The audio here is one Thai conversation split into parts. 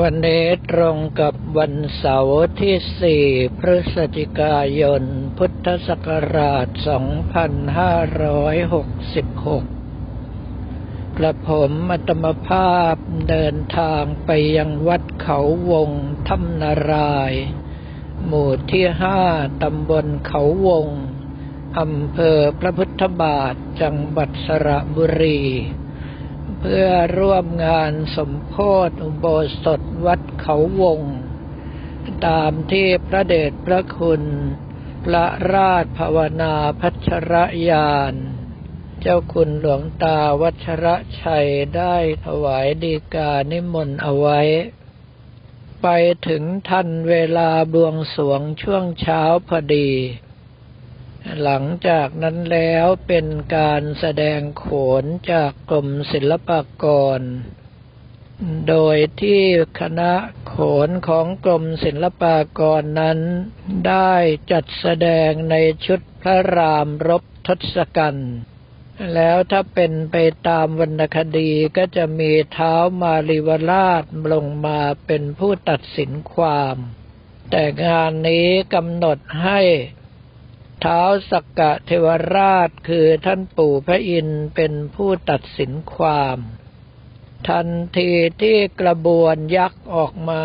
วันนี้ตรงกับวันเสาร์ที่ 4 พฤศจิกายน พุทธศักราช 2566 กระผมอัตมภาพเดินทางไปยังวัดเขาวงถ้ำนาราย หมู่ที่ห้าตำบลเขาวง อำเภอพระพุทธบาท จังหวัดสระบุรี เพื่อร่วมงานสมโพธิอุโบสถวัดเขาวง ตามที่พระเดชพระคุณ พระราชภาวนาพัชรยาน เจ้าคุณหลวงตาวัชระชัยได้ถวายดีกานิมนต์เอาไว้ ไปถึงทันเวลาบวงสวงช่วงเช้าพอดี หลังจากนั้นแล้วเป็นการแสดงโขนจากกรมศิลปากร โดยที่คณะโขนของกรมศิลปากรนั้น ได้จัดแสดงในชุดพระรามรบทศกัณฐ์แล้วถ้าเป็นไปตามวรรณคดีก็จะมีเท้ามาริวราชลงมาเป็นผู้ตัดสินความ แต่งานนี้กำหนดให้ ท้าวสักกะเทวราชคือท่านปู่พระอินเป็นผู้ตัดสินความ ทันทีที่กระบวนยักษ์ออกมา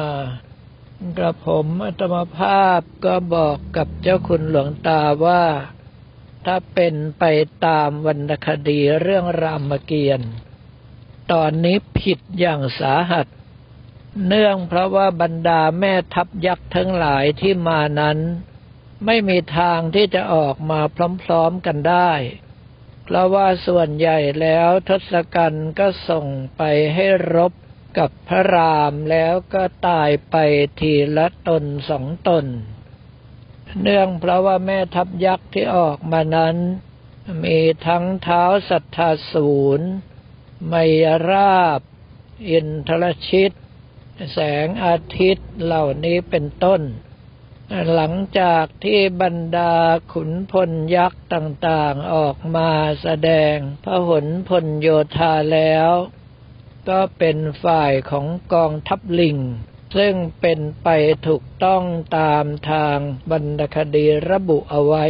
กระผมอัตมภาพก็บอกกับเจ้าคุณหลวงตาว่า ถ้าเป็นไปตามวรรณคดีเรื่องรามเกียรติ์ตอนนี้ผิดอย่างสาหัส เนื่องเพราะว่าบรรดาแม่ทัพยักษ์ทั้งหลายที่มานั้น ไม่มีทางที่จะออกมาพร้อมๆกันได้ เพราะว่าส่วนใหญ่แล้วทศกัณฐ์ก็ส่งไปให้รบกับพระรามแล้วก็ตายไปทีละตนสองตน เนื่องเพราะว่าแม่ทัพยักษ์ที่ออกมานั้น มีทั้งเท้าสัทธาศูนย์ไมยราบ อินทรชิต แสงอาทิตย์เหล่านี้เป็นต้น หลังจากที่บรรดาขุนพลยักษ์ต่างๆออกมาแสดงพระหนพลโยธาแล้ว ก็เป็นฝ่ายของกองทัพลิง ซึ่งเป็นไปถูกต้องตามทางบรรณคดีระบุเอาไว้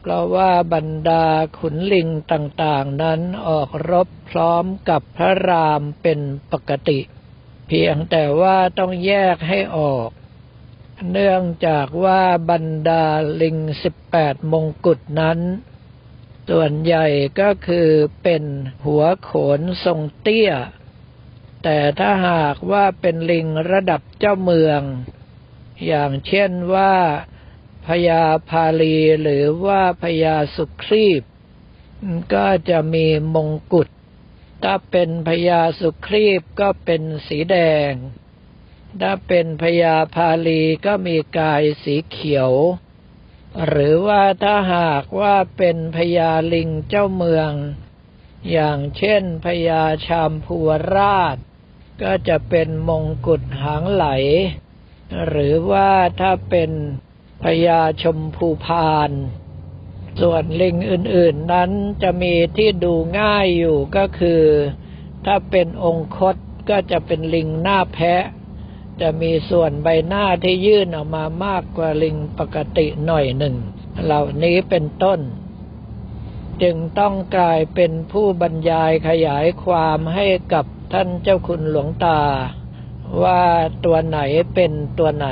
เพราะว่าบรรดาขุนลิงต่างๆนั้นออกรบพร้อมกับพระรามเป็นปกติ เพียงแต่ว่าต้องแยกให้ออก เนื่องจากว่าบรรดาลิงสิบแปดมงกุฎนั้น ส่วนใหญ่ก็คือเป็นหัวโขนทรงเตี้ย แต่ถ้าหากว่าเป็นลิงระดับเจ้าเมือง อย่างเช่นว่าพญาพาลีหรือว่าพญาสุครีบ ก็จะมีมงกุฎ ถ้าเป็นพญาสุครีบก็เป็นสีแดง ถ้าเป็นพญาพาลีก็มีกายสีเขียว หรือว่าถ้าหากว่าเป็นพญาลิงเจ้าเมือง อย่างเช่นพญาชามพูราช ก็จะเป็นมงกุฎหางไหล หรือว่าถ้าเป็นพญาชมพูพาน ส่วนลิงอื่นๆนั้นจะมีที่ดูง่ายอยู่ก็คือ ถ้าเป็นองคตก็จะเป็นลิงหน้าแพะ จะมีส่วนใบหน้าที่ยื่นออกมามากกว่าลิงปกติหน่อยหนึ่ง เหล่านี้เป็นต้น จึงต้องกลายเป็นผู้บรรยายขยายความให้กับท่านเจ้าคุณหลวงตา ว่าตัวไหนเป็นตัวไหน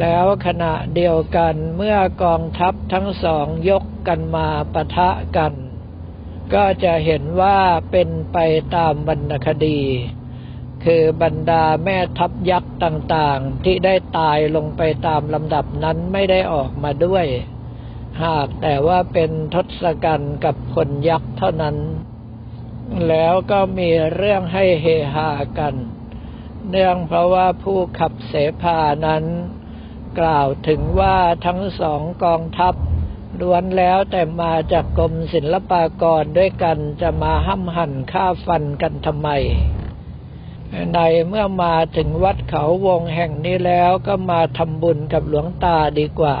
แล้วขณะเดียวกันเมื่อกองทัพทั้งสองยกกันมาปะทะกัน ก็จะเห็นว่าเป็นไปตามวรรณคดี คือบรรดาแม่ทัพยักษ์ต่างๆ ที่ได้ตายลงไปตามลำดับนั้นไม่ได้ออกมาด้วย หากแต่ว่าเป็นทศกัณฐ์กับคนยักษ์เท่านั้น แล้วก็มีเรื่องให้เฮฮากัน เนื่องเพราะว่าผู้ขับเสภานั้น กล่าวถึงว่าทั้งสองกองทัพล้วนแล้วแต่มาจากกรมศิลปากรด้วยกันจะมาห้ำหั่นฆ่าฟันกันทำไม ในเมื่อมาถึงวัดเขาวงแห่งนี้แล้วก็มาทำบุญกับหลวงตาดีกว่า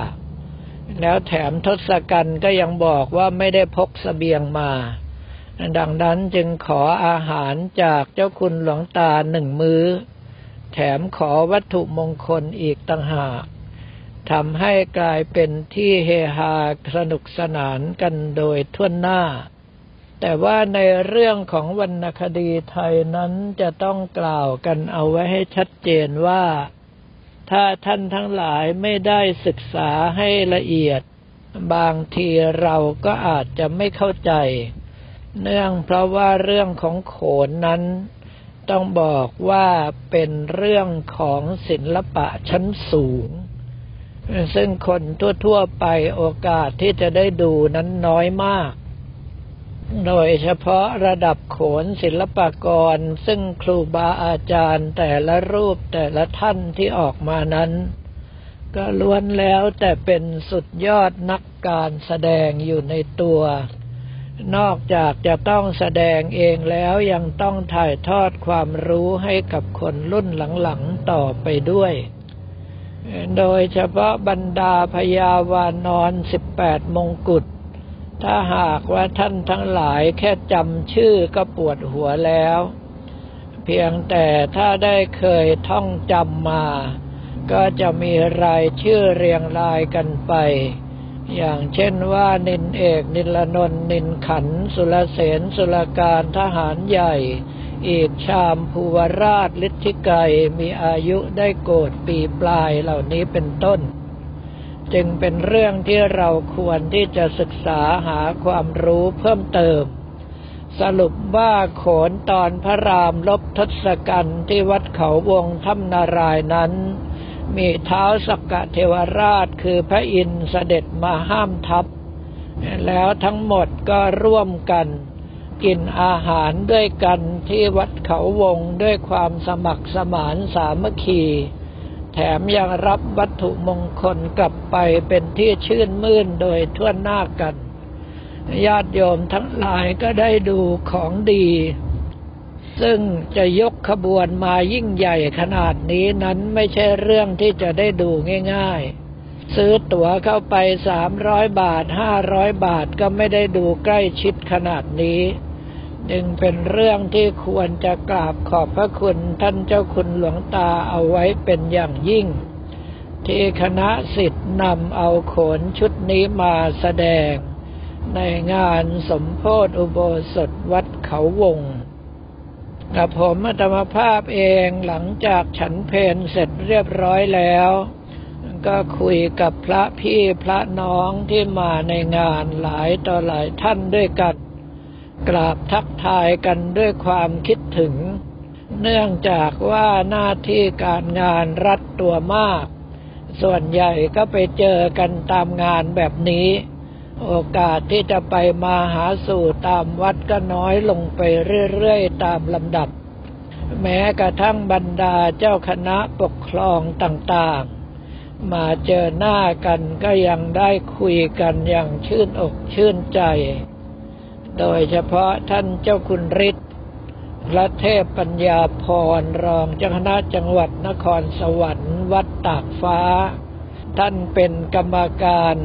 แล้วแถมทศกัณฐ์ก็ยังบอกว่าไม่ได้พกสเสบียงมา ดังนั้นจึงขออาหารจากเจ้าคุณหลวงตาหนึ่งมือ้อ แถมขอวัตถุมงคลอีกต่างหากทำให้กลายเป็นที่เฮฮาสนุกสนานกันโดยทั่วหน้า แต่ว่าในเรื่องของวรรณคดีไทยนั้นจะต้องกล่าวกันเอาไว้ให้ชัดเจนว่า ถ้าท่านทั้งหลายไม่ได้ศึกษาให้ละเอียด บางทีเราก็อาจจะไม่เข้าใจ เนื่องเพราะว่าเรื่องของโขนนั้น ต้องบอกว่าเป็นเรื่องของศิลปะชั้นสูง ซึ่งคนทั่วๆไปโอกาสที่จะได้ดูนั้นน้อยมาก โดยเฉพาะระดับโขนศิลปากร ซึ่งครูบาอาจารย์แต่ละรูปแต่ละท่านที่ออกมานั้น ก็ล้วนแล้วแต่เป็นสุดยอดนักการแสดงอยู่ในตัว นอกจากจะต้องแสดงเองแล้วยังต้องถ่ายทอดความรู้ให้กับคนรุ่นหลังๆต่อไปด้วย โดยเฉพาะบรรดาพยาวานอนสิบแปดมงกุฎ ถ้าหากว่าท่านทั้งหลายแค่จำชื่อก็ปวดหัวแล้ว เพียงแต่ถ้าได้เคยท่องจำมา ก็จะมีรายชื่อเรียงรายกันไป อย่างเช่นว่านินเอกนิลนนนินขัน สุรเสนสุรการทหารใหญ่อีกชามภูวราชฤทธิไกรมีอายุได้โกรธปีปลายเหล่านี้เป็นต้น จึงเป็นเรื่องที่เราควรที่จะศึกษาหาความรู้เพิ่มเติม สรุปว่าโขนตอนพระรามลบทศกัณฐ์ที่วัดเขาวงถ้ำนารายนั้น มีเท้าสักกะเทวราชคือพระอินทร์เสด็จมาห้ามทัพ แล้วทั้งหมดก็ร่วมกันกินอาหารด้วยกันที่วัดเขาวงด้วยความสมัครสมานสามัคคี แถมยังรับวัตถุมงคลกลับไปเป็นที่ชื่นมื่นโดยทั่วหน้ากัน ญาติโยมทั้งหลายก็ได้ดูของดี ซึ่งจะยกขบวนมายิ่งใหญ่ขนาดนี้นั้นไม่ใช่เรื่องที่จะได้ดูง่าย ๆ ซื้อตั๋วเข้าไปสามร้อยบาทห้าร้อยบาทก็ไม่ได้ดูใกล้ชิดขนาดนี้ จึงเป็นเรื่องที่ควรจะกราบขอบพระคุณท่านเจ้าคุณหลวงตาเอาไว้เป็นอย่างยิ่ง ที่คณะสิทธิ์นำเอาโขนชุดนี้มาแสดง ในงานสมโพธิอุโบสถวัดเขาวงกับผมอัตมภาพเองหลังจากฉันเพนเสร็จเรียบร้อยแล้ว ก็คุยกับพระพี่พระน้องที่มาในงานหลายต่อหลายท่านด้วยกัน กราบทักทายกันด้วยความคิดถึง เนื่องจากว่าหน้าที่การงานรัดตัวมาก ส่วนใหญ่ก็ไปเจอกันตามงานแบบนี้ โอกาสที่จะไปมาหาสู่ตามวัดก็น้อยลงไปเรื่อยๆตามลำดับ แม้กระทั่งบรรดาเจ้าคณะปกครองต่างๆมาเจอหน้ากันก็ยังได้คุยกันอย่างชื่นอกชื่นใจ โดยเฉพาะท่านเจ้าคุณฤทธิ์พระเทพปัญญาพรรองเจ้าคณะจังหวัดนครสวรรค์วัดตากฟ้า ท่านเป็นกรรมการ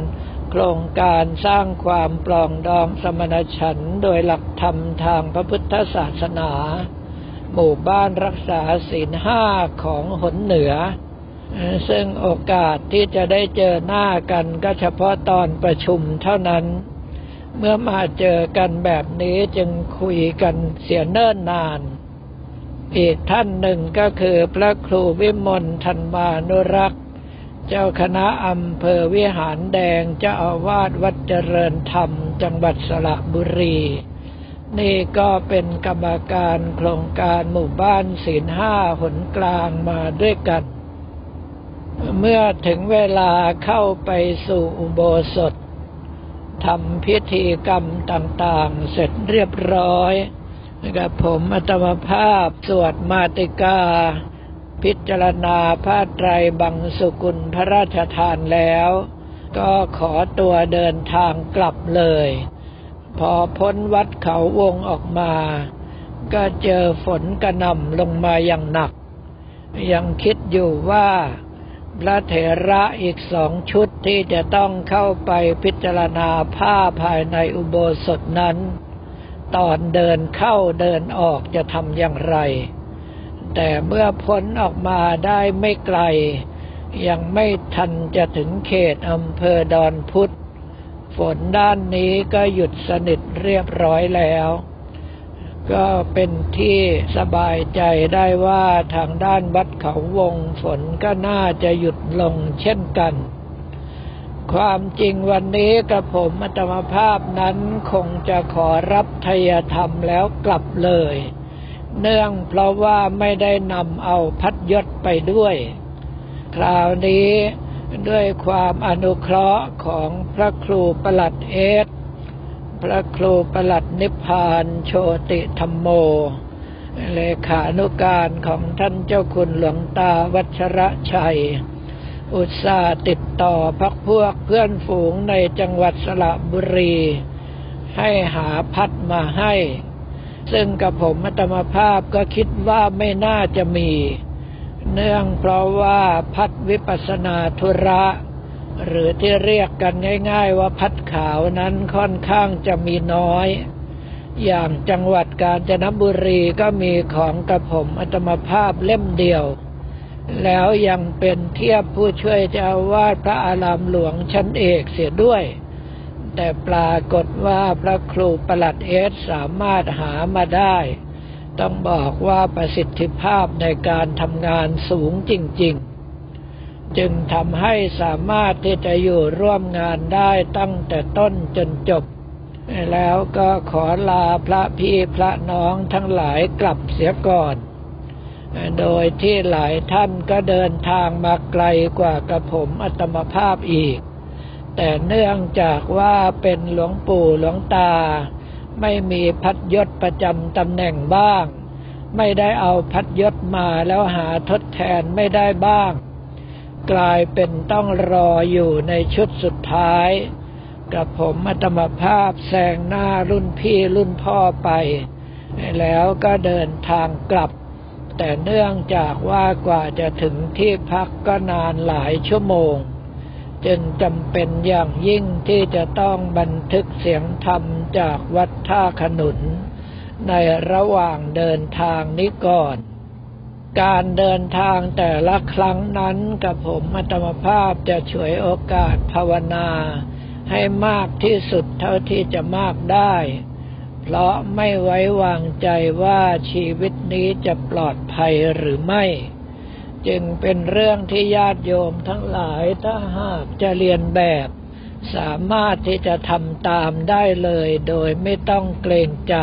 โครงการสร้างความปลองดองสมณฉันท์โดยหลักธรรมทางพระพุทธศาสนา หมู่บ้านรักษาศีลห้าของหนเหนือ ซึ่งโอกาสที่จะได้เจอหน้ากันก็เฉพาะตอนประชุมเท่านั้น เมื่อมาเจอกันแบบนี้จึงคุยกันเสียเนิ่นนาน อีกท่านหนึ่งก็คือพระครูวิมลธันมานุรักษ์ เจ้าคณะอำเภอวิหารแดงเจ้าอาวาสวัดเจริญธรรม จังหวัดสระบุรี นี่ก็เป็นกรรมการโครงการหมู่บ้านศีลห้าหนกลางมาด้วยกัน เมื่อถึงเวลาเข้าไปสู่อุโบสถ ทำพิธีกรรมต่างๆ เสร็จเรียบร้อยนะครับผมอัตมภาพสวดมาติกา พิจารณาพระไตรบังสุกุลพระราชทานแล้ว ก็ขอตัวเดินทางกลับเลย พอพ้นวัดเขาวงออกมา ก็เจอฝนกระหน่ำลงมาอย่างหนัก ยังคิดอยู่ว่า พระเถระอีกสองชุดที่จะต้องเข้าไปพิจารณาผ้าภายในอุโบสถนั้น ตอนเดินเข้าเดินออกจะทำอย่างไร แต่เมื่อพ้นออกมาได้ไม่ไกล ยังไม่ทันจะถึงเขตอำเภอดอนพุธฝนด้านนี้ก็หยุดสนิทเรียบร้อยแล้ว ก็เป็นที่สบายใจได้ว่าทางด้านวัดเขาวงฝนก็น่าจะหยุดลงเช่นกัน ความจริงวันนี้กับผมอัตมภาพนั้นคงจะขอรับทยธรรมแล้วกลับเลย เนื่องเพราะว่าไม่ได้นำเอาพัดยศไปด้วย คราวนี้ด้วยความอนุเคราะห์ของพระครูประหลัดเอส พระครูประหลัดนิพพานโชติธรรมโม เลขานุการของท่านเจ้าคุณหลวงตาวัชระชัย อุตสาห์ติดต่อพักพวกเพื่อนฝูงในจังหวัดสระบุรี ให้หาพัดมาให้ ซึ่งกับผมมัตมภาพก็คิดว่าไม่น่าจะมี เนื่องเพราะว่าพัดวิปัสนาธุระ หรือที่เรียกกันง่าย ๆ ว่าพัดขาวนั้นค่อนข้างจะมีน้อย อย่างจังหวัดกาญจนบุรีก็มีของกระผมอัตมภาพเล่มเดียว แล้วยังเป็นเทียบผู้ช่วยเจ้าวาดพระอารามหลวงชั้นเอกเสียด้วย แต่ปรากฏว่าพระครูประหลัดเอสสามารถหามาได้ ต้องบอกว่าประสิทธิภาพในการทำงานสูงจริง ๆ จึงทำให้สามารถที่จะอยู่ร่วมงานได้ตั้งแต่ต้นจนจบ แล้วก็ขอลาพระพี่พระน้องทั้งหลายกลับเสียก่อน โดยที่หลายท่านก็เดินทางมาไกลกว่ากระผมอัตมภาพอีก แต่เนื่องจากว่าเป็นหลวงปู่หลวงตา ไม่มีพัดยศประจำตำแหน่งบ้าง ไม่ได้เอาพัดยศมาแล้วหาทดแทนไม่ได้บ้าง กลายเป็นต้องรออยู่ในชุดสุดท้าย กับผมมัตมภาพแซงหน้ารุ่นพี่รุ่นพ่อไป แล้วก็เดินทางกลับ แต่เนื่องจากว่ากว่าจะถึงที่พักก็นานหลายชั่วโมง จึงจำเป็นอย่างยิ่งที่จะต้องบันทึกเสียงธรรมจากวัดท่าขนุน ในระหว่างเดินทางนี้ก่อน การเดินทางแต่ละครั้งนั้นกับผมอัตมภาพจะช่วยโอกาสภาวนา ให้มากที่สุดเท่าที่จะมากได้ เพราะไม่ไว้วางใจว่าชีวิตนี้จะปลอดภัยหรือไม่ จึงเป็นเรื่องที่ญาติโยมทั้งหลายถ้าหากจะเรียนแบบ สามารถที่จะทำตามได้เลยโดยไม่ต้องเกรงใจ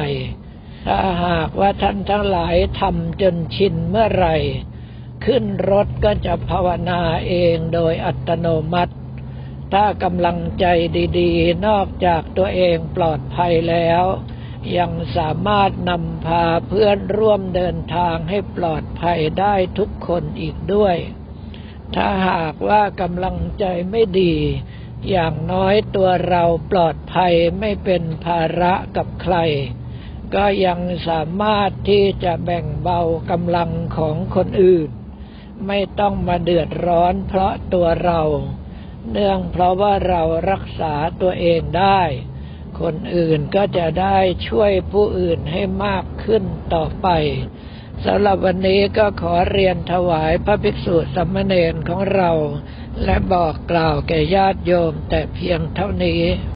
ถ้าหากว่าท่านทั้งหลายทำจนชินเมื่อไหร่ ขึ้นรถก็จะภาวนาเองโดยอัตโนมัติ ถ้ากำลังใจดีๆ นอกจากตัวเองปลอดภัยแล้ว ยังสามารถนำพาเพื่อนร่วมเดินทางให้ปลอดภัยได้ทุกคนอีกด้วย ถ้าหากว่ากำลังใจไม่ดีอย่างน้อยตัวเราปลอดภัยไม่เป็นภาระกับใคร ก็ยังสามารถที่จะแบ่งเบากำลังของคนอื่น ไม่ต้องมาเดือดร้อนเพราะตัวเรา เนื่องเพราะว่าเรารักษาตัวเองได้ คนอื่นก็จะได้ช่วยผู้อื่นให้มากขึ้นต่อไปสำหรับวันนี้ก็ขอเรียนถวายพระภิกษุสัมมเนรของเรา และบอกกล่าวแก่ญาติโยมแต่เพียงเท่านี้